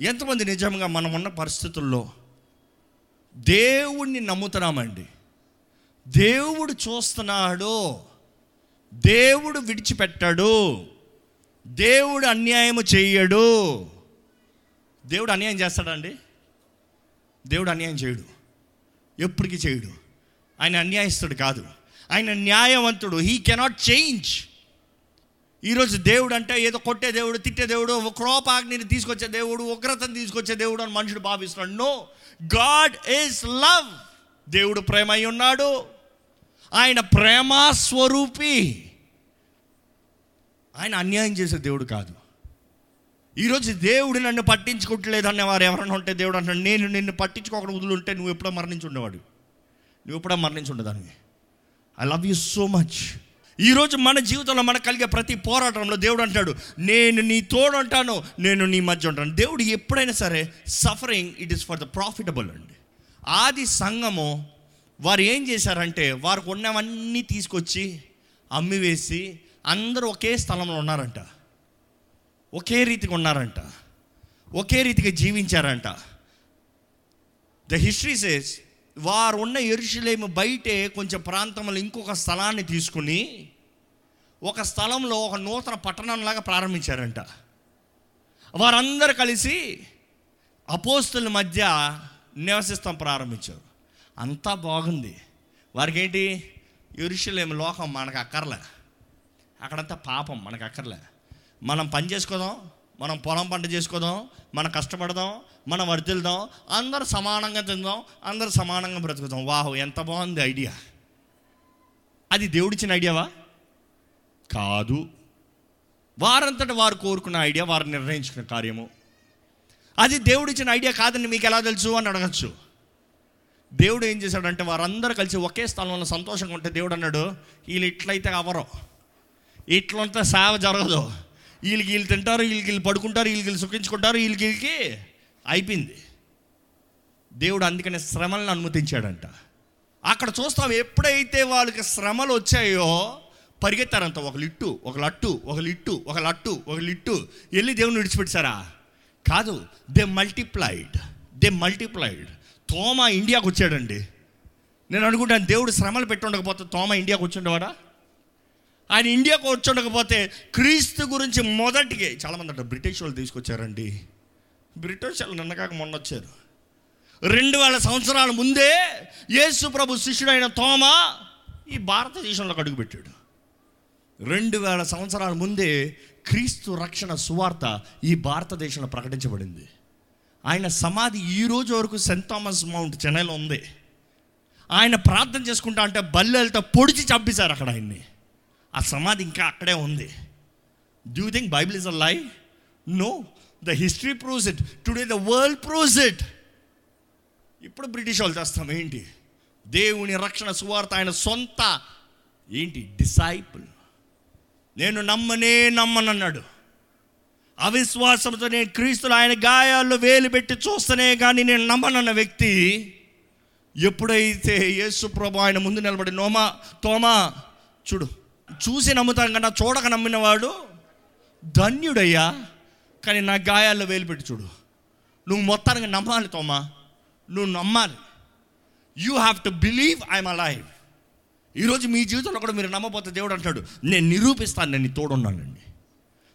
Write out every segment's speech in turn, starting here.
ఎంతమంది నిజంగా మనం ఉన్న పరిస్థితుల్లో దేవుణ్ణి నమ్ముతున్నామండి. దేవుడు చూస్తున్నాడు. దేవుడు విడిచిపెట్టాడు. దేవుడు అన్యాయము చేయడు. దేవుడు అన్యాయం చేస్తాడండి. దేవుడు అన్యాయం చేయడు. ఎప్పటికీ చేయడు. ఆయన అన్యాయస్తుడు కాదు. ఆయన న్యాయవంతుడు. హీ కెనాట్ చేంజ్ ఈరోజు దేవుడు అంటే ఏదో కొట్టే దేవుడు తిట్టే దేవుడు క్రోపాగ్నిని తీసుకొచ్చే దేవుడు ఉగ్రతను తీసుకొచ్చే దేవుడు అని మనుషుడు భావిస్తున్నాడు. నో గాడ్ ఈజ్ లవ్ దేవుడు ప్రేమ అయి ఉన్నాడు. ఆయన ప్రేమ స్వరూపి. ఆయన అన్యాయం చేసే దేవుడు కాదు. ఈరోజు దేవుడు నన్ను పట్టించుకోవట్లేదు అనే వారు ఎవరైనా ఉంటే దేవుడు అంటాడు నేను నిన్ను పట్టించుకోకుండా వదులుంటే నువ్వు ఎప్పుడో మరణించి ఉండేవాడు నువ్వు ఎప్పుడో మరణించి ఉండేదాన్ని I love you so much ఈరోజు మన జీవితంలో మనకు కలిగే ప్రతి పోరాటంలో దేవుడు అంటాడు నేను నీ తోడు అంటాను నేను నీ మధ్య ఉంటాను. దేవుడు ఎప్పుడైనా సరే suffering it is for the profitable అండి. ఆది సంఘము వారు ఏం చేశారంటే వారికి ఉన్నవన్నీ తీసుకొచ్చి అమ్మివేసి అందరూ ఒకే స్థలంలో ఉన్నారంట. ఒకే రీతిగా ఉన్నారంట. ఒకే రీతిగా జీవించారంట. ద హిస్టరీ సేస్ వారు ఉన్న ఎరుషులేము బయటే కొంచెం ప్రాంతంలో ఇంకొక స్థలాన్ని తీసుకుని ఒక స్థలంలో ఒక నూతన పట్టణంలాగా ప్రారంభించారంట. వారందరూ కలిసి అపోస్తుల మధ్య నివసిస్తాం ప్రారంభించారు. అంతా బాగుంది. వారికి ఏంటి ఎరుషులేము లోకం మనకు అక్కర్లే. అక్కడంతా పాపం మనకు అక్కర్లే. మనం పని చేసుకోదాం మనం పొలం పంట చేసుకోదాం మనం కష్టపడదాం మనం వర్తిల్దాం అందరు సమానంగా తిందాం అందరు సమానంగా బ్రతుకుదాం. వాహ్ ఎంత బాగుంది ఐడియా. అది దేవుడిచ్చిన ఐడియావా? కాదు. వారంతట వారు కోరుకున్న ఐడియా వారు నిర్ణయించుకున్న కార్యము. అది దేవుడిచ్చిన ఐడియా కాదని మీకు ఎలా తెలుసు అని అడగచ్చు. దేవుడు ఏం చేశాడంటే వారందరూ కలిసి ఒకే స్థలంలో సంతోషంగా ఉంటే దేవుడు అన్నాడు వీళ్ళు ఇట్లయితే అవరు ఇట్లంతా సేవ జరగదు. వీళ్ళకి వీళ్ళు తింటారు వీళ్ళకి వీళ్ళు పడుకుంటారు వీళ్ళకి వీళ్ళు సుఖించుకుంటారు వీళ్ళకి వీళ్ళకి అయిపోయింది. దేవుడు అందుకనే శ్రమలను అనుమతించాడంట. అక్కడ చూస్తాం ఎప్పుడైతే వాళ్ళకి శ్రమలు వచ్చాయో పరిగెత్తారంత ఒక లిట్టు ఒక లట్టు ఒక లిట్టు ఒక లట్టు ఒక లిట్టు. వెళ్ళి దేవుని విడిచిపెట్టారా? కాదు they multiplied they multiplied. Thoma ఇండియాకు వచ్చాడండి. నేను అనుకుంటాను దేవుడు శ్రమలు పెట్టుండకపోతే తోమ ఇండియాకు వచ్చిండవాడా ఆయన ఇండియాకు వచ్చుండకపోతే క్రీస్తు గురించి మొదటికి చాలామంది అంటారు బ్రిటిష్ వాళ్ళు తీసుకొచ్చారండి. బ్రిటిష్ వాళ్ళు నిన్నకాక మొన్న వచ్చారు. రెండు వేల సంవత్సరాల ముందే యేసు ప్రభు శిష్యుడైన తోమ ఈ భారతదేశంలోకి అడుగుపెట్టాడు. రెండు వేల సంవత్సరాల ముందే క్రీస్తు రక్షణ సువార్త ఈ భారతదేశంలో ప్రకటించబడింది. ఆయన సమాధి ఈ రోజు వరకు సెంట్ థామస్ మౌంట్ చెన్నైలో ఉంది. ఆయన ప్రార్థన చేసుకుంటా అంటే బల్లెలతో పొడిచి చంపేశారు అక్కడ ఆయన్ని. ఆ సమాధి ఇంకా అక్కడే ఉంది. Do you think bible is a lie no the history proves it today the world proves it ఇప్పుడు బ్రిటిష్ వాళ్ళు చేస్తాం ఏంటి? దేవుని రక్షణ సువార్త ఆయన సొంత ఏంటి? డిసైపుల్ నేను నమ్మనే నమ్మనన్నాడు. అవిశ్వాసంతో నేను క్రీస్తులు ఆయన గాయాల్లో వేలు పెట్టి చూస్తేనే కానీ నేను నమ్మనన్న వ్యక్తి ఎప్పుడైతే యేసు ప్రభు ఆయన ముందు నిలబడి నోమా తోమా చూడు చూసి నమ్ముతాం కన్నా చూడక నమ్మినవాడు ధన్యుడయ్యా కానీ నా గాయాల్లో వేలు పెట్టి చూడు. నువ్వు మొత్తానికి నమ్మాలి తోమా. నువ్వు నమ్మాలి. You have to believe I'm alive ఈరోజు మీ జీవితంలో కూడా మీరు నమ్మపోతే దేవుడు అంటాడు నేను నిరూపిస్తాను నేను తోడున్నానండి.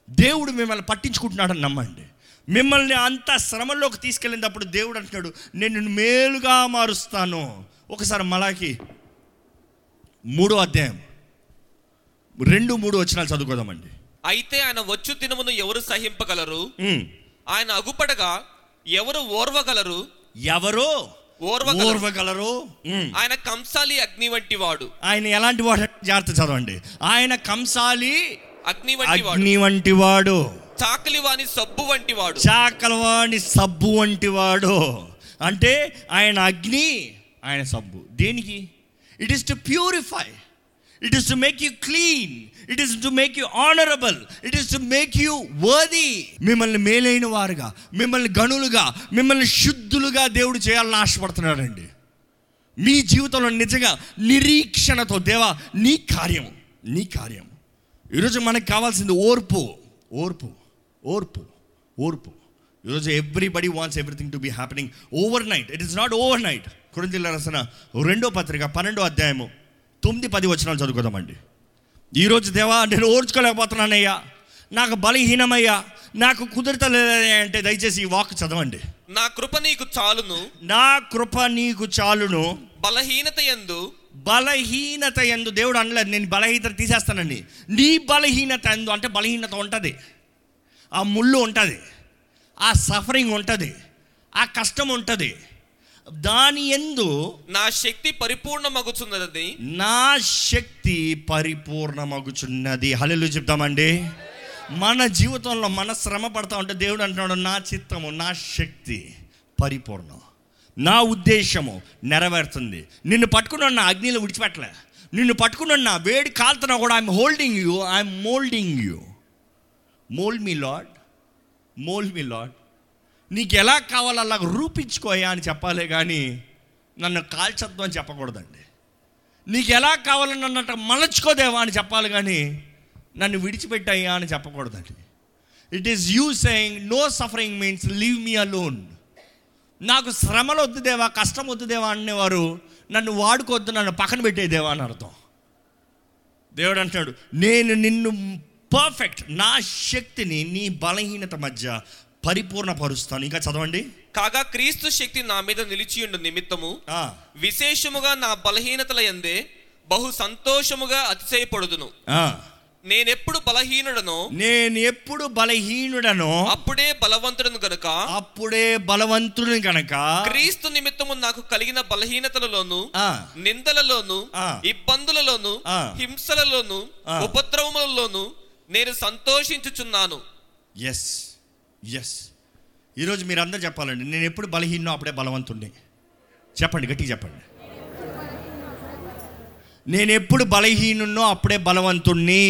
దేవుడు మిమ్మల్ని పట్టించుకుంటున్నాడని నమ్మండి. మిమ్మల్ని అంత శ్రమల్లోకి తీసుకెళ్ళినప్పుడు దేవుడు అంటున్నాడు నేను మేలుగా మారుస్తాను. ఒకసారి మలాకి మూడో అధ్యాయం. రెండు మూడు వచ్చినాలు చదువుకోదామండి. అయితే ఆయన వచ్చు దినమును ఎవరు సహింపగలరు. ఆయన అగుపడగా ఎవరు ఓర్వగలరు? ఎవరు ఓర్వగలరు. ఆయన కంసాలి అగ్ని వంటి వాడు. ఆయన ఎలాంటి వాడు? జాగ్రత్త చదవండి. ఆయన కంసాలి అగ్ని వంటి అగ్ని వంటి వాడు. చాకలి వాని సబ్బు వంటి వాడు. చాకలవాణి సబ్బు వంటి వాడు. అంటే ఆయన అగ్ని ఆయన సబ్బు. దేనికి? It is to purify it is to make you clean it is to make you honourable it is to make you worthy మిమ్మల్ని మేలైన వారుగా మిమ్మల్ని గనులుగా మిమ్మల్ని శుద్ధులుగా దేవుడు చేయాలని ఆశపడుతున్నాడండి. మీ జీవితంలో నిజంగా నిరీక్షణతో దేవా నీ కార్యం నీ కార్యం. ఈరోజు మనకు కావాల్సింది ఓర్పు ఓర్పు ఓర్పు ఓర్పు. ఈరోజు everybody wants everything to be happening overnight it is not overnight కురంజిల్లా రాసిన రెండో పత్రిక పన్నెండో అధ్యాయము తొమ్మిది పది వచనాలు చదువుకుందామండి. ఈరోజు దేవా నేను ఓర్చుకోలేకపోతున్నానయ్యా. నాకు బలహీనమయ్యా. నాకు కుదురుతలేదయ్యా అంటే దయచేసి ఈ వాక్ చదవండి. నా కృప నీకు చాలును. నా కృప నీకు చాలును. బలహీనత యందు బలహీనత ఎందు. దేవుడు అనలేదు నేను బలహీనత తీసేస్తానండి. నీ బలహీనత ఎందు అంటే బలహీనత ఉంటుంది. ఆ ముళ్ళు ఉంటుంది. ఆ సఫరింగ్ ఉంటుంది. ఆ కష్టం ఉంటుంది. దాని ఎందు నా శక్తి పరిపూర్ణమగుచున్నదని నా శక్తి పరిపూర్ణమగుచున్నది. హల్లెలూయా చెప్తామండి. మన జీవితంలో మన శ్రమ పడతా ఉంటే దేవుడు అంటున్నాడు నా చిత్తము నా శక్తి పరిపూర్ణం. నా ఉద్దేశము నెరవేరుతుంది. నిన్ను పట్టుకున్న నా అగ్నిలో విడిచిపెట్టలే. నిన్ను పట్టుకున్న నా వేడి కాలుతున్నా కూడా I'm holding you I'm molding you mold me Lord mold me Lord నీకు ఎలా కావాలో అలా రూపించుకోయా అని చెప్పాలి కానీ నన్ను కాల్చొద్దు అని చెప్పకూడదండి. నీకు ఎలా కావాలని అన్నట్టు మలచుకోదేవా అని చెప్పాలి కానీ నన్ను విడిచిపెట్టాయా అని చెప్పకూడదండి. It is you saying no suffering means leave me alone నాకు శ్రమలు వద్దుదేవా కష్టం వద్దుదేవా అనేవారు నన్ను వాడుకోవద్దు నన్ను పక్కన పెట్టేదేవా అని అర్థం. దేవుడు అంటున్నాడు నేను నిన్ను పర్ఫెక్ట్ నా శక్తిని నీ బలహీనత మధ్య పరిపూర్ణపరుస్తాను ఇంకా చదవండి కాగా క్రీస్తు శక్తి నా మీద నిలిచియుండు నిమిత్తము విశేషముగా నా బలహీనతల యందే బహు సంతోషముగా అతిశయపడుదును. నేనెప్పుడు బలహీనుడనో నేను ఎప్పుడు బలహీనుడనో అప్పుడే బలవంతుడను గనుక అప్పుడే బలవంతుని కనుక క్రీస్తు నిమిత్తము నాకు కలిగిన బలహీనతలలోను నిందలలోను. ఇబ్బందులలోను. హింసలలోను. ఉపద్రవములలోను నేను సంతోషించుచున్నాను ఎస్ ఎస్ ఈరోజు మీరు అందరు చెప్పాలండి నేను ఎప్పుడు బలహీనో అప్పుడే బలవంతుణ్ణి. చెప్పండి గట్టిగా చెప్పండి. నేను ఎప్పుడు బలహీనున్నో అప్పుడే బలవంతుణ్ణి.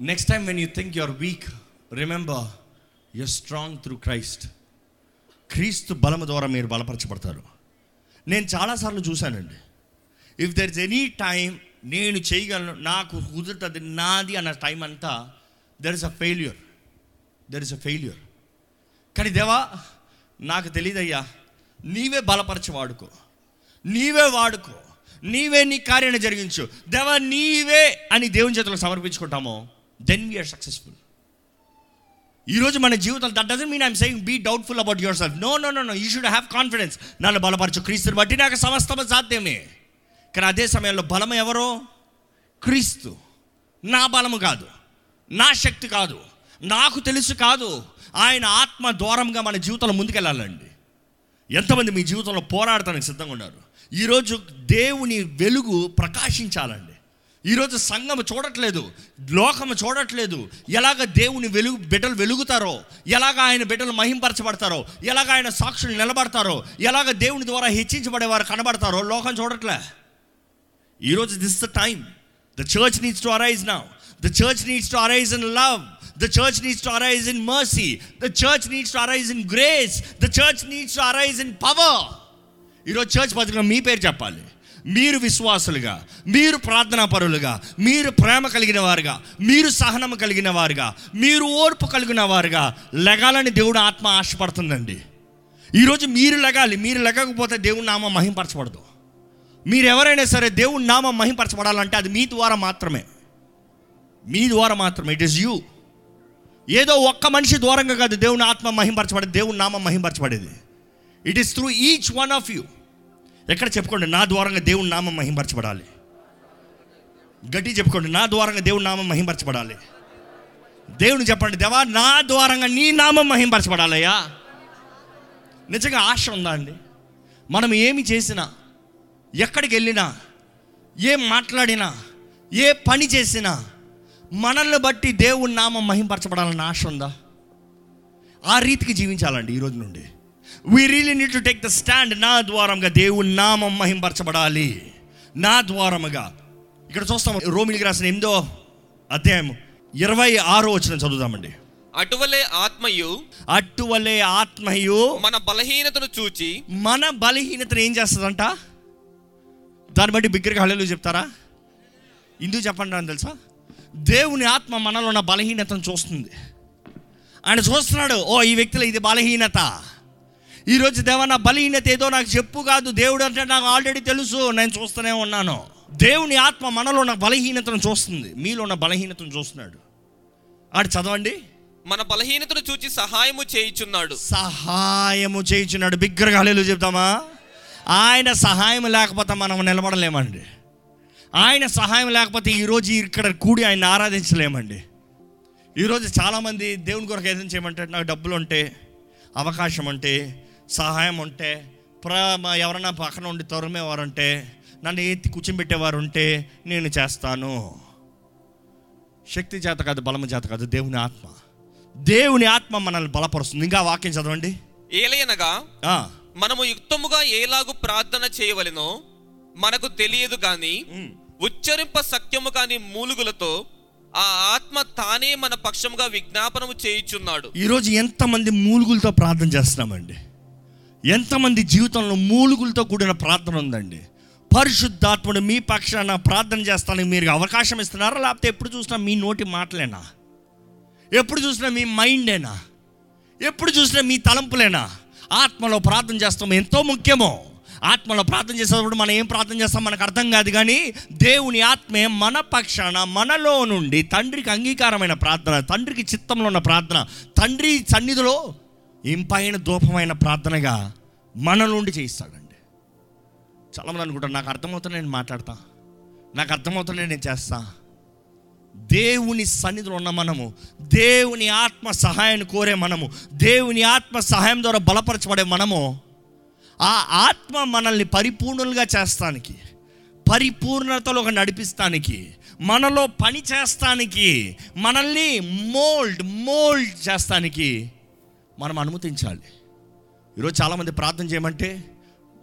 Next time when you think your weak remember you strong through Christ Christ బలము ద్వారా మీరు బలపరచబడతారు. నేను చాలాసార్లు చూశానండి. If there is any time నేను చేయగలను నాకు కుదురుతుంది నాది అన్న టైం అంతా there is a failure there is a failure కానీ దేవా నాకు తెలియదయ్యా నీవే బలపరచి వాడుకో నీవే వాడుకో. నీవే నీ కార్యాన్ని జరిగించు. దేవా నీవే అని దేవుని చేతులకు సమర్పించుకుంటామో దెన్ వీఆర్ సక్సెస్ఫుల్ ఈరోజు మన జీవితం that doesn't mean I'm saying be doubtful about yourself no no no no you should have confidence నన్ను బలపరచు. క్రీస్తుని బట్టి నాకు సమస్తమ సాధ్యమే. కానీ అదే సమయంలో బలం ఎవరో? క్రీస్తు. నా బలము కాదు. నా శక్తి కాదు. నాకు తెలుసు కాదు. ఆయన ఆత్మ ద్వారంగా మన జీవితంలో ముందుకెళ్ళాలండి. ఎంతమంది మీ జీవితంలో పోరాడటానికి సిద్ధంగా ఉన్నారు? ఈరోజు దేవుని వెలుగు ప్రకాశించాలండి. ఈరోజు సంఘం చూడట్లేదు. లోకము చూడట్లేదు. ఎలాగ దేవుని వెలుగు బిడ్డలు వెలుగుతారో ఎలాగ ఆయన బిడ్డలు మహింపరచబడతారో ఎలాగ ఆయన సాక్షులు నిలబడతారో ఎలాగ దేవుని ద్వారా హెచ్చించబడేవారు కనబడతారో లోకం చూడట్లే. ఈరోజు this the time the church needs to arise now. The church needs to arise in love the church needs to arise in mercy the church needs to arise in grace the church needs to arise in power ఈరోజు church పత్రిక మీ పేరు చెప్పాలి. మీరు విశ్వాసులుగా మీరు ప్రార్థనా పరులుగా మీరు ప్రేమ కలిగిన వారుగా మీరు సహనం కలిగిన వారుగా మీరు ఓర్పు కలిగిన వారుగా లెగాలని దేవుడు ఆత్మ ఆశపడుతుందండి. ఈరోజు మీరు లెగాలి. మీరు లెగకపోతే దేవుడి నామ మహింపరచబడదు. మీరు ఎవరైనా సరే దేవుడి నామ మహింపరచబడాలంటే అది మీ ద్వారా మాత్రమే. మీ ద్వారా మాత్రమే. ఇట్ ఇస్ యూ ఏదో ఒక్క మనిషి ద్వారంగా కాదు దేవుని ఆత్మ మహింపరచబడేది దేవుని నామం మహింపరచబడేది. It is through each one of you ఎక్కడ చెప్పుకోండి నా ద్వారంగా దేవుని నామం మహింపరచబడాలి. గట్టి చెప్పుకోండి నా ద్వారంగా దేవుని నామం మహింపరచబడాలి. దేవుని చెప్పండి దేవా నా ద్వారంగా నీ నామం మహింపరచబడాలయ్యా. నిజంగా ఆశ ఉందా అండి? మనం ఏమి చేసినా ఎక్కడికి వెళ్ళినా ఏం మాట్లాడినా ఏ పని చేసినా మనల్ని బట్టి దేవుని నామం మహింపరచబడాలన్న ఆశ ఉందా? ఆ రీతికి జీవించాలండి ఈ రోజు నుండి. We really need to take the stand నా ద్వారంగా దేవుని నామం మహింపరచబడాలి. నా ద్వారముగా. ఇక్కడ చూస్తాం రోమిలికి రాసిన ఎనిమిదో అధ్యాయం ఇరవై ఆరో వచ్చిన చదువుదామండి. అటువలే ఆత్మయు అట్టువలే ఆత్మయు మన బలహీనతను చూచి మన బలహీనతను ఏం చేస్తుందంట? దాన్ని బట్టి బిగ్గరగా హళలు చెప్తారా? ఎందుకు చెప్పండి అని తెలుసా? దేవుని ఆత్మ మనలో ఉన్న బలహీనతను చూస్తుంది. ఆయన చూస్తున్నాడు ఓ ఈ వ్యక్తిలో ఇది బలహీనత. ఈరోజు దేవా నా బలహీనత ఏదో నాకు చెప్పు కాదు దేవుడు అంటే నాకు ఆల్రెడీ తెలుసు నేను చూస్తూనే ఉన్నాను. దేవుని ఆత్మ మనలో ఉన్న బలహీనతను చూస్తుంది మీలో ఉన్న బలహీనతను చూస్తున్నాడు. ఆడు చదవండి. మన బలహీనతను చూచి సహాయము చేయుచున్నాడు. సహాయము చేయించున్నాడు. బిగ్గరగా హల్లెలూ చెప్తామా? ఆయన సహాయం లేకపోతే మనం నిలబడలేమండి. ఆయన సహాయం లేకపోతే ఈరోజు ఇక్కడ కూడి ఆయన ఆరాధించలేమండి. ఈరోజు చాలామంది దేవుని కొరకు ఏదైనా చేయమంటే నాకు డబ్బులు ఉంటే అవకాశం ఉంటే సహాయం ఉంటే ప్ర ఎవరైనా పక్కన ఉండి తొరమేవారు ఉంటే నన్ను ఎత్తి కూర్చోబెట్టేవారు ఉంటే నేను చేస్తాను. శక్తి చేత కాదు బలము చేత కాదు దేవుని ఆత్మ. దేవుని ఆత్మ మనల్ని బలపరుస్తుంది. ఇంకా వాక్యం చదవండి. ఏలయనగా మనము యుక్తముగా ఏలాగు ప్రార్థన చేయవలెనో మనకు తెలియదు ఉమ్. ఉచ్చరింప సత్యము కాని మూలుగులతో ఆ ఆత్మ తానే మన పక్షముగా విజ్ఞాపనము చేయుచున్నాడు. ఈరోజు ఎంతమంది మూలుగులతో ప్రార్థన చేస్తున్నామండి? ఎంతమంది జీవితంలో మూలుగులతో కూడిన ప్రార్థన ఉందండి? పరిశుద్ధాత్ముడు మీ పక్షాన ప్రార్థన చేస్తానికి మీరు అవకాశం ఇస్తున్నారా? లేకపోతే ఎప్పుడు చూసినా మీ నోటి మాటలేనా? ఎప్పుడు చూసినా మీ మైండేనా? ఎప్పుడు చూసినా మీ తలంపులేనా? ఆత్మలో ప్రార్థన చేస్తాం. ఎంతో ముఖ్యమో. ఆత్మలో ప్రార్థన చేసేటప్పుడు మనం ఏం ప్రార్థన చేస్తాం? మనకు అర్థం కాదు కానీ దేవుని ఆత్మే మన పక్షాన మనలో నుండి తండ్రికి అంగీకారమైన ప్రార్థన తండ్రికి చిత్తంలో ఉన్న ప్రార్థన తండ్రి సన్నిధిలో ఇంపైన దూపమైన ప్రార్థనగా మన నుండి చేయిస్తాడండి. చాలామంది అనుకుంటారు నాకు అర్థమవుతుంది నేను మాట్లాడతా. నాకు అర్థమవుతుంది నేను చేస్తా. దేవుని సన్నిధిలో ఉన్న మనము దేవుని ఆత్మ సహాయాన్ని కోరే మనము దేవుని ఆత్మ సహాయం ద్వారా బలపరచబడే మనము ఆ ఆత్మ మనల్ని పరిపూర్ణులుగా చేస్తానికి పరిపూర్ణతలో నడిపిస్తానికి మనలో పని చేస్తానికి మనల్ని మోల్డ్ మోల్డ్ చేస్తానికి మనం అనుమతించాలి. ఈరోజు చాలామంది ప్రార్థన చేయమంటే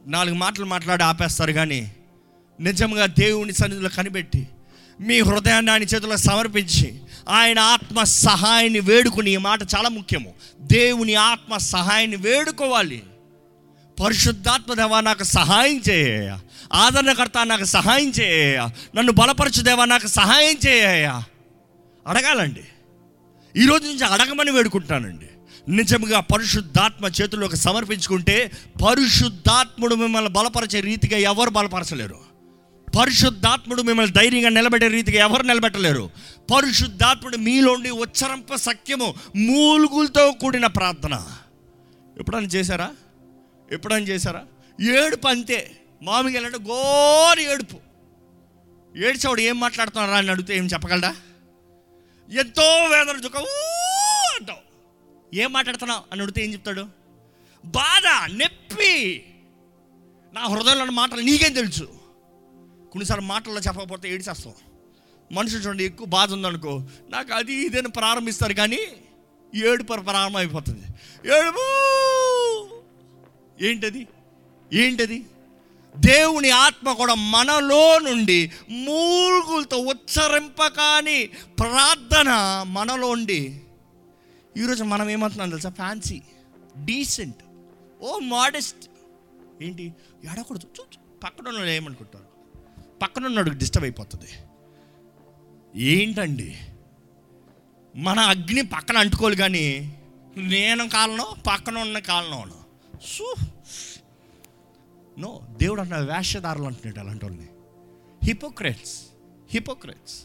నాలుగు మాటలు మాట్లాడి ఆపేస్తారు కానీ నిజంగా దేవుని సన్నిధిలో కనిపెట్టి మీ హృదయాన్ని ఆయన చేతిలో సమర్పించి ఆయన ఆత్మ సహాయాన్ని వేడుకుని ఈ మాట చాలా ముఖ్యము. దేవుని ఆత్మ సహాయాన్ని వేడుకోవాలి. పరిశుద్ధాత్మ దేవా నాకు సహాయం చేయ ఆదరణకర్త నాకు సహాయం చేయ నన్ను బలపరచు దేవా నాకు సహాయం చేయ అడగాలండి. ఈరోజు నుంచి అడగమని వేడుకుంటానండి నిజంగా పరిశుద్ధాత్మ చేతుల్లోకి సమర్పించుకుంటే పరిశుద్ధాత్ముడు మిమ్మల్ని బలపరిచే రీతిగా ఎవరు బలపరచలేరు? పరిశుద్ధాత్ముడు మిమ్మల్ని ధైర్యంగా నిలబెట్టే రీతిగా ఎవరు నిలబెట్టలేరు? పరిశుద్ధాత్ముడు మీలోండి ఉచ్చరంప సఖ్యము మూలుగులతో కూడిన ప్రార్థన. ఎప్పుడన్నా చేశారా? ఎప్పుడని చేశారా? ఏడుపు అంతే. మామూలుగా వెళ్ళంటే గోరి ఏడుపు. ఏడ్చేవాడు ఏం మాట్లాడుతున్నారా అని అడిగితే ఏం చెప్పగలరా ఎంతో వేదన దుఃఖ అంటావు. ఏం మాట్లాడుతున్నావు అని అడిగితే ఏం చెప్తాడు? బాధ నొప్పి. నా హృదయంలో ఉన్న మాటలు నీకేం తెలుసు? కొన్నిసార్లు మాటల్లో చెప్పకపోతే ఏడిచేస్తాం. మనుషులు చూడండి ఎక్కువ బాధ ఉందనుకో నాకు అది ఇదని ప్రారంభిస్తారు కానీ ఏడుపు ప్రారంభం అయిపోతుంది. ఏడుపు ఏంటది? ఏంటది? దేవుని ఆత్మ కూడా మనలో నుండి మూలుగులతో ఉచ్చరింపకాని ప్రార్థన మనలో ఉండి. ఈరోజు మనం ఏమంటున్నాం తెలుసా? Fancy decent or modest. ఏంటి? ఎడకూడదు చూ పక్కన ఏమనుకుంటారు? పక్కన ఉన్నాడు డిస్టర్బ్ అయిపోతుంది. ఏంటండి? మన అగ్ని పక్కన అంటుకోవాలి కానీ నేను కాలనో పక్కన ఉన్న కాలను సూ. నో దేవుడు అన్న వేషధారులు అంటున్నాడు అలాంటి వాళ్ళని హిపోక్రేట్స్ హిపోక్రేట్స్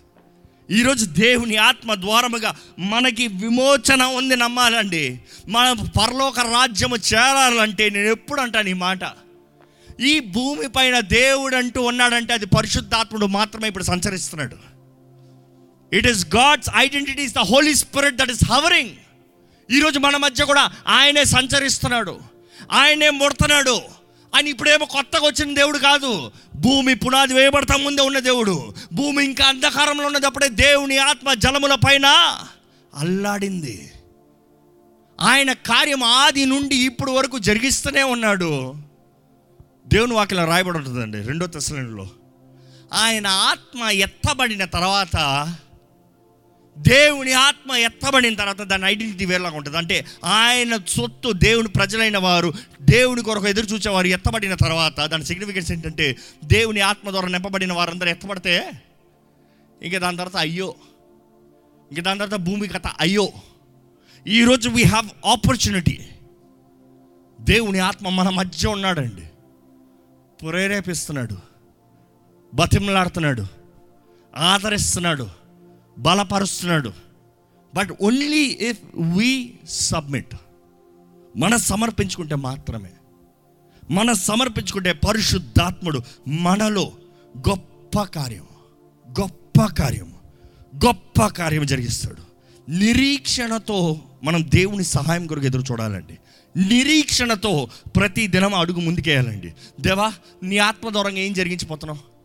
ఈరోజు దేవుని ఆత్మ ద్వారముగా మనకి విమోచన ఉంది నమ్మాలండి. మన పరలోక రాజ్యము చేరాలంటే నేను ఎప్పుడు అంటాను ఈ మాట. ఈ భూమి పైన దేవుడు అంటూ ఉన్నాడంటే అది పరిశుద్ధాత్ముడు మాత్రమే ఇప్పుడు సంచరిస్తున్నాడు. It is God's identity is the Holy Spirit that is hovering ఈరోజు మన మధ్య కూడా ఆయనే సంచరిస్తున్నాడు. ఆయనే ముడతనాడు. అని ఇప్పుడేమో కొత్తగా వచ్చిన దేవుడు కాదు. భూమి పునాది వేయబడతా ముందే ఉన్న దేవుడు. భూమి ఇంకా అంధకారంలో ఉన్నదప్పుడే దేవుని ఆత్మ జలముల పైన అల్లాడింది. ఆయన కార్యం ఆది నుండి ఇప్పుడు వరకు జరిగిస్తూనే ఉన్నాడు. దేవుని వాక్యం రాయబడి ఉంటుందండి రెండో తెసలంలో ఆయన ఆత్మ ఎత్తబడిన తర్వాత దేవుని ఆత్మ ఎత్తబడిన తర్వాత దాని ఐడెంటిటీ వేరేలాగా ఉంటుంది. అంటే ఆయన సొత్తు దేవుని ప్రజలైన వారు దేవుని కొరకు ఎదురు చూసేవారు ఎత్తబడిన తర్వాత దాని సిగ్నిఫికెన్స్ ఏంటంటే దేవుని ఆత్మ ద్వారా నింపబడిన వారందరూ ఎత్తబడితే ఇంకా దాని తర్వాత అయ్యో ఇంకా దాని తర్వాత భూమి కథ అయ్యో. ఈరోజు వీ హ్యావ్ ఆపర్చునిటీ దేవుని ఆత్మ మన మధ్య ఉన్నాడండి. ప్రేరేపిస్తున్నాడు. బతిమలాడుతున్నాడు. ఆదరిస్తున్నాడు. బలపరుస్తున్నాడు. But only if we submit మన సమర్పించుకుంటే మాత్రమే. మన సమర్పించుకుంటే పరిశుద్ధాత్ముడు మనలో గొప్ప కార్యం గొప్ప కార్యం గొప్ప కార్యం జరిగిస్తాడు. నిరీక్షణతో మనం దేవుని సహాయం కొరకు ఎదురు చూడాలండి. నిరీక్షణతో ప్రతి దినం అడుగు ముందుకేయాలండి. దేవా నీ ఆత్మ దూరంగా ఏం జరిగించిపోతున్నావు?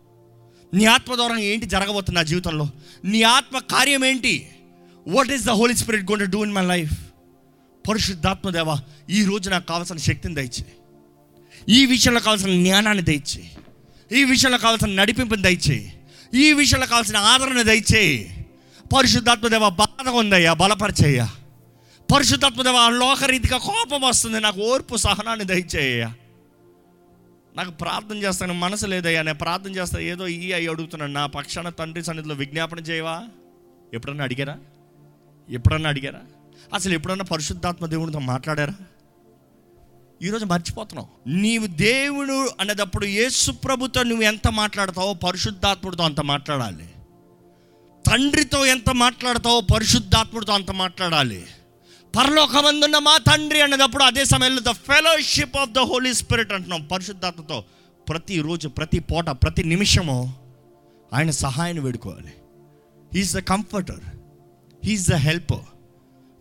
నీ ఆత్మ ద్వారా ఏంటి జరగబోతుంది నా జీవితంలో? నీ ఆత్మ కార్యం ఏంటి? What is the Holy Spirit gonna do in my life పరిశుద్ధాత్మ దేవా ఈ రోజు నాకు కావాల్సిన శక్తిని దయచే ఈ విషయంలో కావాల్సిన జ్ఞానాన్ని దయచే ఈ విషయంలో కావాల్సిన నడిపింపుని దయచే ఈ విషయంలో కావాల్సిన ఆదరణ దయచే పరిశుద్ధాత్మ దేవ బాధ ఉందయ్యా బలపరిచయ్యా. పరిశుద్ధాత్మ దేవ లోకరీతిగా కోపం వస్తుంది నాకు ఓర్పు సహనాన్ని దయచేయ్యా. నాకు ప్రార్థన చేస్తాను మనసు లేదయ్యా నేను ప్రార్థన చేస్తాను ఏదో ఈ అయ్యి అడుగుతున్నాను. నా పక్షాన తండ్రి సన్నిధిలో విజ్ఞాపన చేయవా? ఎప్పుడన్నా అడిగారా? ఎప్పుడన్నా అడిగారా? అసలు ఎప్పుడన్నా పరిశుద్ధాత్మ దేవునితో మాట్లాడారా? ఈరోజు మర్చిపోతున్నావు. నీవు దేవుడు అనేటప్పుడు యేసు ప్రభుతో నువ్వు ఎంత మాట్లాడతావో పరిశుద్ధాత్ముడితో అంత మాట్లాడాలి. తండ్రితో ఎంత మాట్లాడతావో పరిశుద్ధాత్ముడితో అంత మాట్లాడాలి. పరలోకమందున్న మా తండ్రి అన్నదప్పుడు అదే సమయంలో the fellowship of the holy spirit అంటున్నాం. పరిశుద్ధాత్మతో ప్రతిరోజు ప్రతి పూట ప్రతి నిమిషము ఆయన సహాయాన్ని వేడుకోవాలి. He is the comforter he is the helper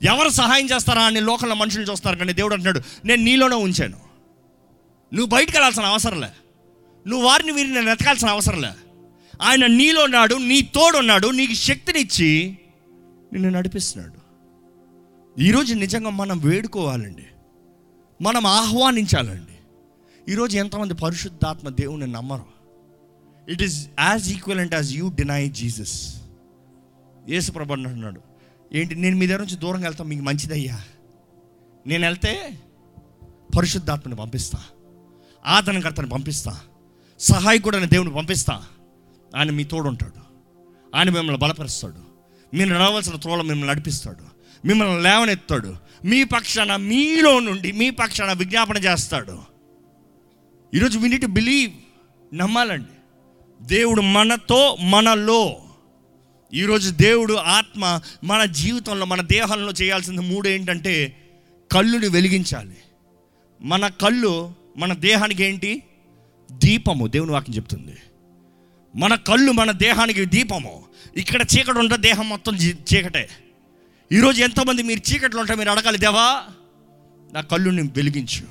ఎవరు సహాయం చేస్తారా? అని లోకంలో మనుషులు చూస్తారు కానీ దేవుడు అంటున్నాడు నేను నీలోనే ఉంచాను. నువ్వు బయటకు వెళ్ళాల్సిన అవసరంలే నువ్వు వారిని వీరిని వెతకాల్సిన అవసరంలే ఆయన నీలో ఉన్నాడు నీ తోడున్నాడు నీకు శక్తినిచ్చి నిన్ను నడిపిస్తున్నాడు. ఈరోజు నిజంగా మనం వేడుకోవాలండి. మనం ఆహ్వానించాలండి. ఈరోజు ఎంతమంది పరిశుద్ధాత్మ దేవుని నమ్మరు. It is as equivalent as you deny Jesus యేసు ప్రభు అంటున్నాడు ఏంటి నేను మీ దగ్గర నుంచి దూరంగా వెళ్తాను మీకు మంచిదయ్యా. నేను వెళ్తే పరిశుద్ధాత్మని పంపిస్తా. ఆదరణకర్తని పంపిస్తా. సహాయకుడని దేవుని పంపిస్తా. ఆయన మీ తోడుంటాడు. ఆయన మిమ్మల్ని బలపరుస్తాడు. మీరు నడవలసిన త్రోళ మిమ్మల్ని నడిపిస్తాడు. మిమ్మల్ని లేవనెత్తాడు. మీ పక్షాన మీలో నుండి మీ పక్షాన విజ్ఞాపన చేస్తాడు. ఈరోజు వీ నీట్ బిలీవ్ నమ్మాలండి. దేవుడు మనతో మనలో. ఈరోజు దేవుడు ఆత్మ మన జీవితంలో మన దేహంలో చేయాల్సిన మూడు ఏంటంటే కళ్ళుని వెలిగించాలి. మన కళ్ళు మన దేహానికి ఏంటి? దీపము. దేవుని వాక్యం చెప్తుంది. మన కళ్ళు మన దేహానికి దీపము. ఇక్కడ చీకటి ఉంటే దేహం మొత్తం చీకటే. ఈరోజు ఎంతోమంది మీరు చీకట్లో ఉంటే మీరు అడగాలి దేవా నా కళ్ళుని వెలిగించు.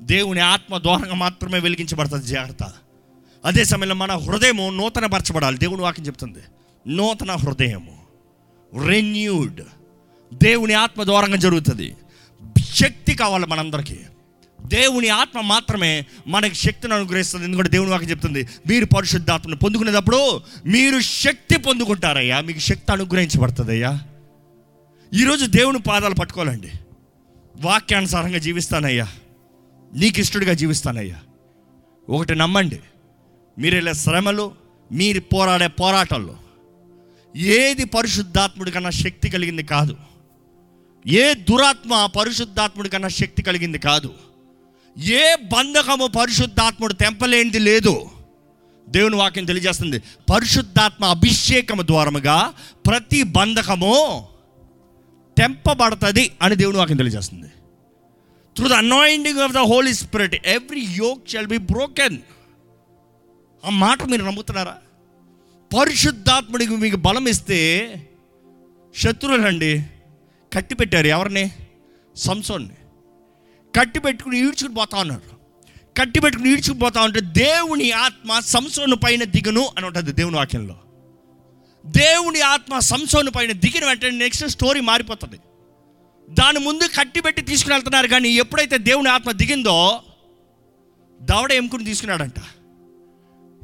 దేవుని ఆత్మ దూరంగా మాత్రమే వెలిగించబడుతుంది జాగ్రత్త. అదే సమయంలో మన హృదయము నూతన పరచబడాలి దేవుని వాక్యం చెప్తుంది నూతన హృదయము రెన్యూడ్ దేవుని ఆత్మ ద్వారంగా జరుగుతుంది. శక్తి కావాలి మనందరికీ. దేవుని ఆత్మ మాత్రమే మనకి శక్తిని అనుగ్రహిస్తుంది. ఎందుకంటే దేవుని వాక్యం చెప్తుంది మీరు పరిశుద్ధాత్మను పొందుకునేటప్పుడు మీరు శక్తి పొందుకుంటారయ్యా. మీకు శక్తి అనుగ్రహించబడుతుందయ్యా. ఈరోజు దేవుని పాదాలు పట్టుకోవాలండి. వాక్యానుసారంగా జీవిస్తానయ్యా. నీకు ఇష్టడిగా జీవిస్తానయ్యా. ఒకటి నమ్మండి. మీరు ఇలా శ్రమలు మీరు పోరాడే పోరాటాల్లో ఏది పరిశుద్ధాత్ముడి కన్నా శక్తి కలిగింది కాదు. ఏ దురాత్మ పరిశుద్ధాత్ముడి కన్నా శక్తి కలిగింది కాదు. ఏ బంధకము పరిశుద్ధాత్ముడు తెంపలేనిది లేదు. దేవుని వాక్యం తెలియజేస్తుంది. పరిశుద్ధాత్మ అభిషేకము ద్వారముగా ప్రతి బంధకము తెంపబడుతుంది అని దేవుని వాక్యం తెలియజేస్తుంది. Through the anointing of the Holy Spirit every yoke shall be broken ఆ మాట మీరు నమ్ముతున్నారా? పరిశుద్ధాత్ముడికి మీకు బలం ఇస్తే శత్రువులండి కట్టి పెట్టారు ఎవరిని? సంసోన్ని. కట్టి పెట్టుకుని ఈడ్చుకుని పోతా ఉన్నారు. కట్టి పెట్టుకుని ఈడ్చుకుని పోతా ఉంటే దేవుని ఆత్మ సంసోను పైన దిగును అని ఉంటుంది దేవుని వాక్యంలో. దేవుని ఆత్మ సంసోను పైన దిగిన వెంటనే నెక్స్ట్ స్టోరీ మారిపోతుంది. దాని ముందు కట్టి పెట్టి తీసుకుని వెళ్తున్నారు కానీ ఎప్పుడైతే దేవుని ఆత్మ దిగిందో దవడ ఎముకుని తీసుకున్నాడంట.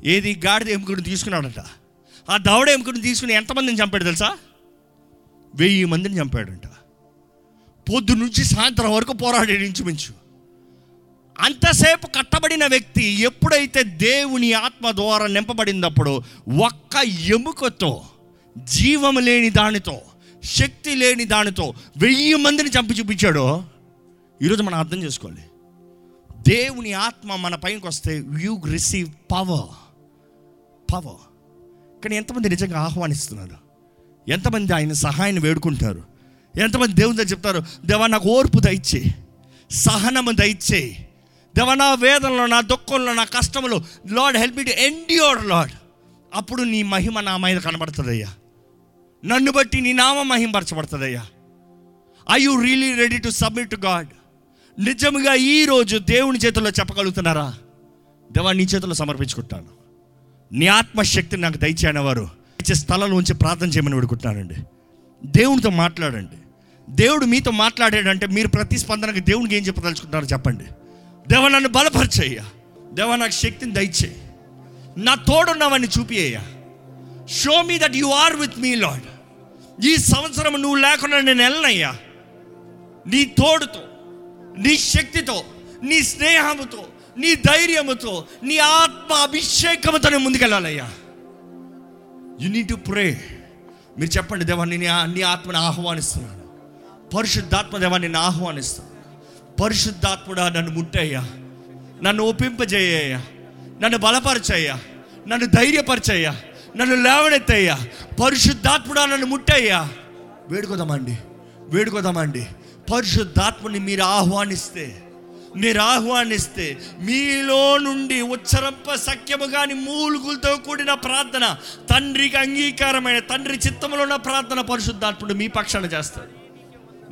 ఏది గాడిద ఎముకుని తీసుకున్నాడంట. ఆ దవడ ఎముకుని తీసుకుని ఎంతమందిని చంపాడు తెలుసా? వెయ్యి మందిని చంపాడంట. పొద్దు నుంచి సాయంత్రం వరకు పోరాడాడు ఇంచుమించు అంతసేపు కట్టబడిన వ్యక్తి ఎప్పుడైతే దేవుని ఆత్మ ద్వారా నింపబడినప్పుడు ఒక్క ఎముకతో జీవం లేని దానితో శక్తి లేని దానితో వెయ్యి మందిని చంపి చూపించాడో ఈరోజు మనం అర్థం చేసుకోవాలి. దేవుని ఆత్మ మన పైకి వస్తే యూ రిసీవ్ పవర్ పవర్ కానీ ఎంతమంది నిజంగా ఆహ్వానిస్తున్నారు? ఎంతమంది ఆయన సహాయాన్ని వేడుకుంటారు? ఎంతమంది దేవుని చెప్తారు దేవా నాకు ఓర్పు దయచే సహనము దయచేయి. దేవ నా వేదనలో నా దుఃఖంలో నా కష్టంలో Lord help me to endure Lord. అప్పుడు నీ మహిమ నా మీద కనబడుతుందయ్యా. నన్ను బట్టి నీ నామ మహిమపరచబడుతుందయ్యా I you really ready to submit to God నిజంగా ఈ రోజు దేవుని చేతుల్లో చెప్పగలుగుతున్నారా? దేవా నీ చేతుల్లో సమర్పించుకుంటాను. నీ ఆత్మశక్తిని నాకు దయచేయన వారు ఇచ్చే స్థలంలో ఉంచి ప్రార్థన చేయమని వేడుకుంటున్నానండి. దేవునితో మాట్లాడండి. దేవుడు మీతో మాట్లాడాడంటే మీరు ప్రతిస్పందనకు దేవునికి ఏం చెప్పదలుచుకుంటారో చెప్పండి. దేవ నన్ను బలపరిచేయ్యా. దేవ నాకు శక్తిని దయచేయి. నా తోడున్నావని చూపియ్యా show me that you are with me Lord ఈ సంవత్సరం నువ్వు లేకుండా నేను వెళ్ళనయ్యా నీ తోడుతో నీ శక్తితో నీ స్నేహముతో నీ ధైర్యముతో నీ ఆత్మ అభిషేకముతో నేను ముందుకెళ్ళాలయ్యా. యు నీడ్ టు ప్రే మీరు చెప్పండి దేవా నేను నీ ఆత్మని ఆహ్వానిస్తున్నాను. పరిశుద్ధాత్మ దేవా నేను ఆహ్వానిస్తాను పరిశుద్ధాత్ముడా నన్ను ముట్టయ్యా. నన్ను ఒప్పింపజేయ్యా నన్ను బలపరచయ్యా. నన్ను ధైర్యపరచయ్యా. నన్ను లేవనెత్తయ్యా. పరిశుద్ధాత్ముడా నన్ను ముట్టయ్యా. వేడుకోదామండి. వేడుకోదామండి. పరిశుద్ధాత్మని మీరు ఆహ్వానిస్తే మీరు ఆహ్వానిస్తే మీలో నుండి ఉచ్చరంప సఖ్యము కాని మూలుగులతో కూడిన ప్రార్థన తండ్రికి అంగీకారమైన తండ్రి చిత్తంలో ఉన్న ప్రార్థన పరిశుద్ధాత్ముడు మీ పక్షాన చేస్తాడు.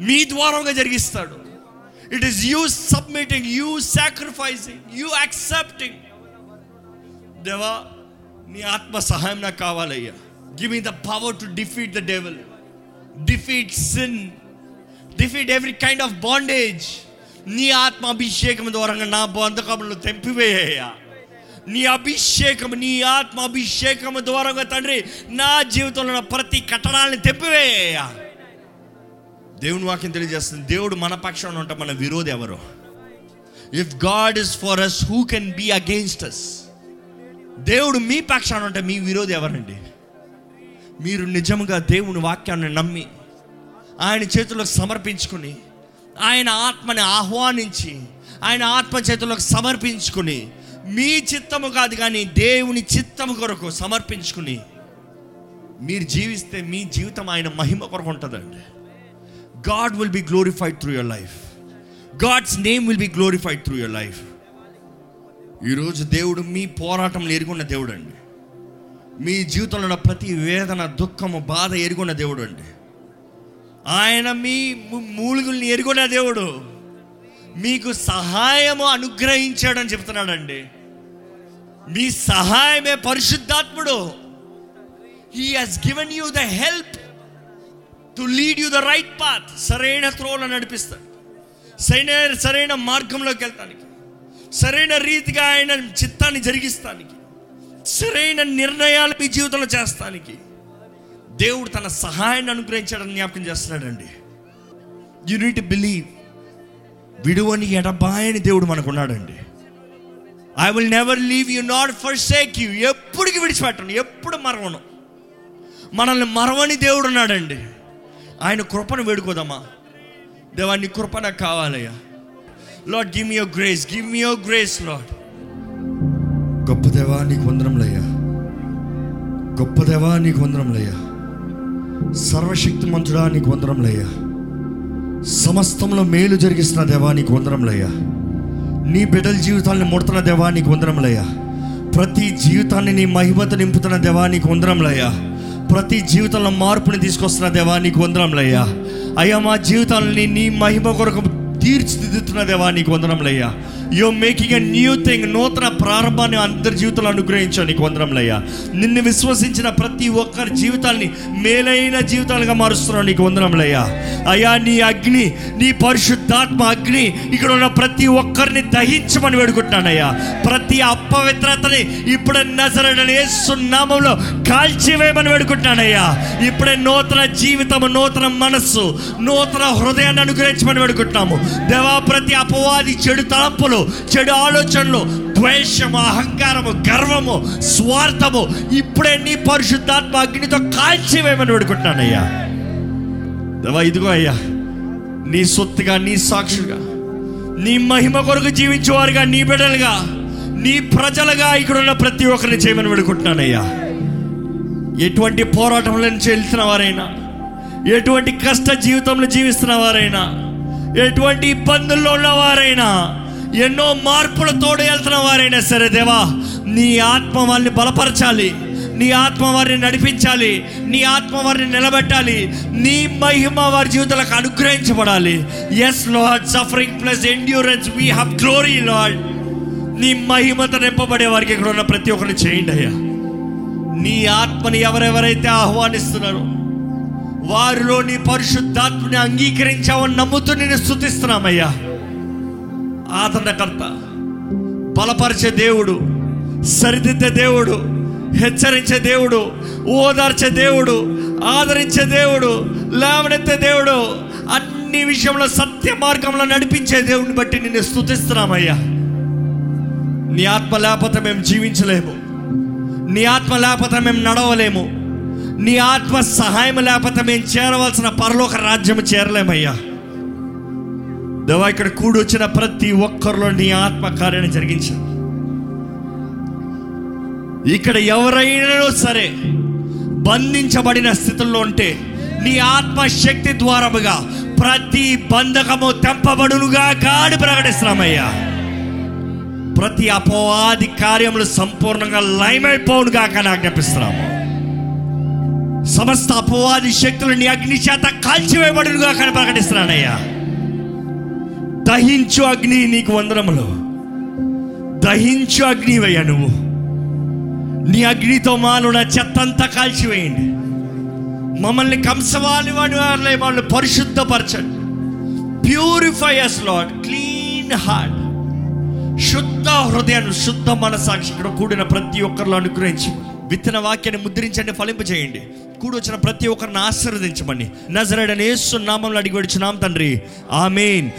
మీ ద్వారంగా జరిగిస్తాడు. It is you submitting you sacrificing you accepting దేవా నీ ఆత్మ సహాయం నాకు కావాలయ్యా give me the power to defeat the devil defeat sin defeat every kind of bondage నీ ఆత్మ అభిషేకం ద్వారా నా బంధకములను తెంపివేయ్యా నీ అభిషేకం నీ ఆత్మ అభిషేకం ద్వారా తండ్రి నా జీవితంలో ఉన్న ప్రతి కట్టడాలను తెంపివేయ్యా దేవుని వాక్యం తెలియజేస్తుంది. దేవుడు మన పక్షాన ఉంటే మన విరోధి ఎవరు? If God is for us who can be against us దేవుడు మీ పక్షాన ఉంటే మీ విరోధి ఎవరండి? మీరు నిజంగా దేవుని వాక్యాన్ని నమ్మి ఆయన చేతులకు సమర్పించుకుని ఆయన ఆత్మని ఆహ్వానించి ఆయన ఆత్మ చేతులకు సమర్పించుకుని మీ చిత్తము కాదు కానీ దేవుని చిత్తము కొరకు సమర్పించుకుని మీరు జీవిస్తే మీ జీవితం ఆయన మహిమ కొరకు ఉంటుందండి. God will be glorified through your life God's name will be glorified through your life ఈరోజు దేవుడు మీ పోరాటంలో ఎరుగున్న దేవుడు అండి మీ జీవితంలో ఉన్న ప్రతి వేదన దుఃఖము బాధ ఎరుగున్న దేవుడు అండి ఆయన మీ మూలుగుల్ని ఎరుగున్న దేవుడు. మీకు సహాయము అనుగ్రహించాడని చెప్తున్నాడండి. మీ సహాయమే పరిశుద్ధాత్ముడు. He has given you the help to lead you the right path సరైన త్రోలో నడిపిస్తాడు. సరైన సరైన మార్గంలోకి వెళ్తానికి. సరైన రీతిగా ఆయన చిత్తాన్ని జరిగిస్తానికి. సరైన నిర్ణయాలు మీ జీవితంలో చేస్తానికి. దేవుడు తన సహాయాన్ని అనుగ్రహించాడని జ్ఞాపకం చేస్తున్నాడండి. యు నీట్ బిలీవ్ విడువని ఎడబాయని దేవుడు మనకున్నాడండి. I will never leave you not forsake you ఎప్పటికి విడిచిపెట్టను ఎప్పుడు మరవను. మనల్ని మరవని దేవుడు ఉన్నాడండి. ఆయన కృపను వేడుకోదమ్మా. దేవా నీ కృప నాకు కావాలయ్యా. Lord give me your grace give me your grace Lord గొప్ప దేవా నీకు వందరంలయ్యా గొప్ప దేవా నీకు వందరంలయ్యా సర్వశక్తిమంతుడా నీకు వందరంలయ్యా సమస్తంలో మేలు జరిగిస్తున్న దేవా నీకు వందరంలయ్యా నీ బిడ్డల జీవితాన్ని ముడుతున్న దేవా నీకు వందరంలయ్యా ప్రతి జీవితాన్ని నీ మహిమత నింపుతున్న దేవా నీకు వందరంలయ్యా ప్రతి జీవితంలో మార్పుని తీసుకొస్తున్న దేవా నీకు వందరంలయ్యా అయ్యా మా జీవితాలని నీ మహిమ కొరకు తీర్చిదిద్దుతున్న దేవా నీకు వందరంలయ్యా యో మేకింగ్ ఎ న్యూ థింగ్ నూతన ప్రారంభాన్ని అందరి జీవితంలో అనుగ్రహించావు నీకు వందరంలయ్యా నిన్ను విశ్వసించిన ప్రతి ఒక్కరి జీవితాల్ని మేలైన జీవితాలుగా మారుస్తున్నావు నీకు వందరంలయ్యా అయ్యా నీ అగ్ని నీ పరిశుద్ధాత్మ అగ్ని ఇక్కడ ఉన్న ప్రతి ఒక్కరిని దహించమని వేడుకుంటున్నానయ్యా. ప్రతి అపవిత్రతని ఇప్పుడే నజరడని సున్నామంలో కాల్చివేయమని వేడుకుంటున్నానయ్యా. ఇప్పుడే నూతన జీవితం నూతన మనస్సు నూతన హృదయాన్ని అనుగ్రహించమని వేడుకుంటున్నాము. దేవా ప్రతి అపవాది చెడు తలంపులు చెడు ఆలోచనలు ద్వేషము అహంకారము గర్వము స్వార్థము ఇప్పుడే నీ పరిశుద్ధాత్మ అగ్నితో కాల్చివేయమని వేడుకుంటున్నానయ్యా. దేవా ఇదిగో అయ్యా. నీ సొత్తుగా నీ సాక్షులుగా నీ మహిమ కొరకు జీవించేవారుగా నీ బిడ్డలుగా నీ ప్రజలుగా ఇక్కడ ఉన్న ప్రతి ఒక్కరిని చేయమని వేడుకుంటున్నానయ్యా. ఎటువంటి పోరాటంలో నుంచి వెళ్తున్న వారైనా ఎటువంటి కష్ట జీవితంలో జీవిస్తున్న వారైనా ఎటువంటి ఇబ్బందుల్లో ఉన్నవారైనా ఎన్నో మార్పులతోడు వెళ్తున్న వారైనా సరే దేవా నీ ఆత్మ వాళ్ళని బలపరచాలి. నీ ఆత్మ వారిని నడిపించాలి. నీ ఆత్మ వారిని నిలబెట్టాలి. నీ మహిమ వారి జీవితాలకు అనుగ్రహించబడాలి. Yes Lord suffering plus endurance we have glory Lord నీ మహిమత నింపబడే వారికి ఇక్కడ ఉన్న ప్రతి ఒక్కరిని చేయండి అయ్యా. నీ ఆత్మని ఎవరెవరైతే ఆహ్వానిస్తున్నారో వారిలో నీ పరిశుద్ధాత్మని అంగీకరించావని నమ్ముతూ నేను స్థుతిస్తున్నామయ్యా ఆదరణకర్త బలపరిచే దేవుడు సరిదిద్దే దేవుడు హెచ్చరించే దేవుడు ఓదార్చే దేవుడు ఆదరించే దేవుడు లేవనెత్తే దేవుడు అన్ని విషయంలో సత్య మార్గంలో నడిపించే దేవుడిని బట్టి నిన్ను స్థుతిస్తున్నామయ్యా నీ ఆత్మ లేకపోతే మేము జీవించలేము. నీ ఆత్మ లేకపోతే మేము నడవలేము. నీ ఆత్మ సహాయం లేకపోతే మేము చేరవలసిన పరలోక రాజ్యం చేరలేమయ్యా. దేవా ఇక్కడ కూడొచ్చిన ప్రతి ఒక్కరిలో నీ ఆత్మ కార్యాన్ని జరిగించాను ఇక్కడ ఎవరైనా సరే బంధించబడిన స్థితుల్లో ఉంటే నీ ఆత్మశక్తి ద్వారముగా ప్రతి బంధకము తెంపబడునుగా కాడి ప్రకటిస్తున్నామయ్యా. ప్రతి అపవాది కార్యములు సంపూర్ణంగా లయమైపోవునుగా కానీ ఆజ్ఞాపిస్తున్నాము. సమస్త అపవాది శక్తులు నీ అగ్ని చేత కాల్చివేయబడునుగా కానీ ప్రకటిస్తున్నానయ్యా. దహించు అగ్ని నీకు వందనములు. దహించు అగ్నివయ్యా నువ్వు. నీ అగ్నితో మానున చెత్తంతా కాల్చివేయండి. మమ్మల్ని కంసవాలి వాడి వాళ్ళే మమ్మల్ని పరిశుద్ధపరచండి. Purify us Lord clean heart శుద్ధ హృదయాన్ని శుద్ధ మనసాక్షి ఇక్కడ కూడిన ప్రతి ఒక్కరిలో అనుగ్రహించి విత్తన వాక్యాన్ని ముద్రించండి ఫలింపు చేయండి. కూడి వచ్చిన ప్రతి ఒక్కరిని ఆశీర్వదించమని. నజరడని యేసు నామంలో అడిగి వచ్చినాం తండ్రి. ఆమెన్.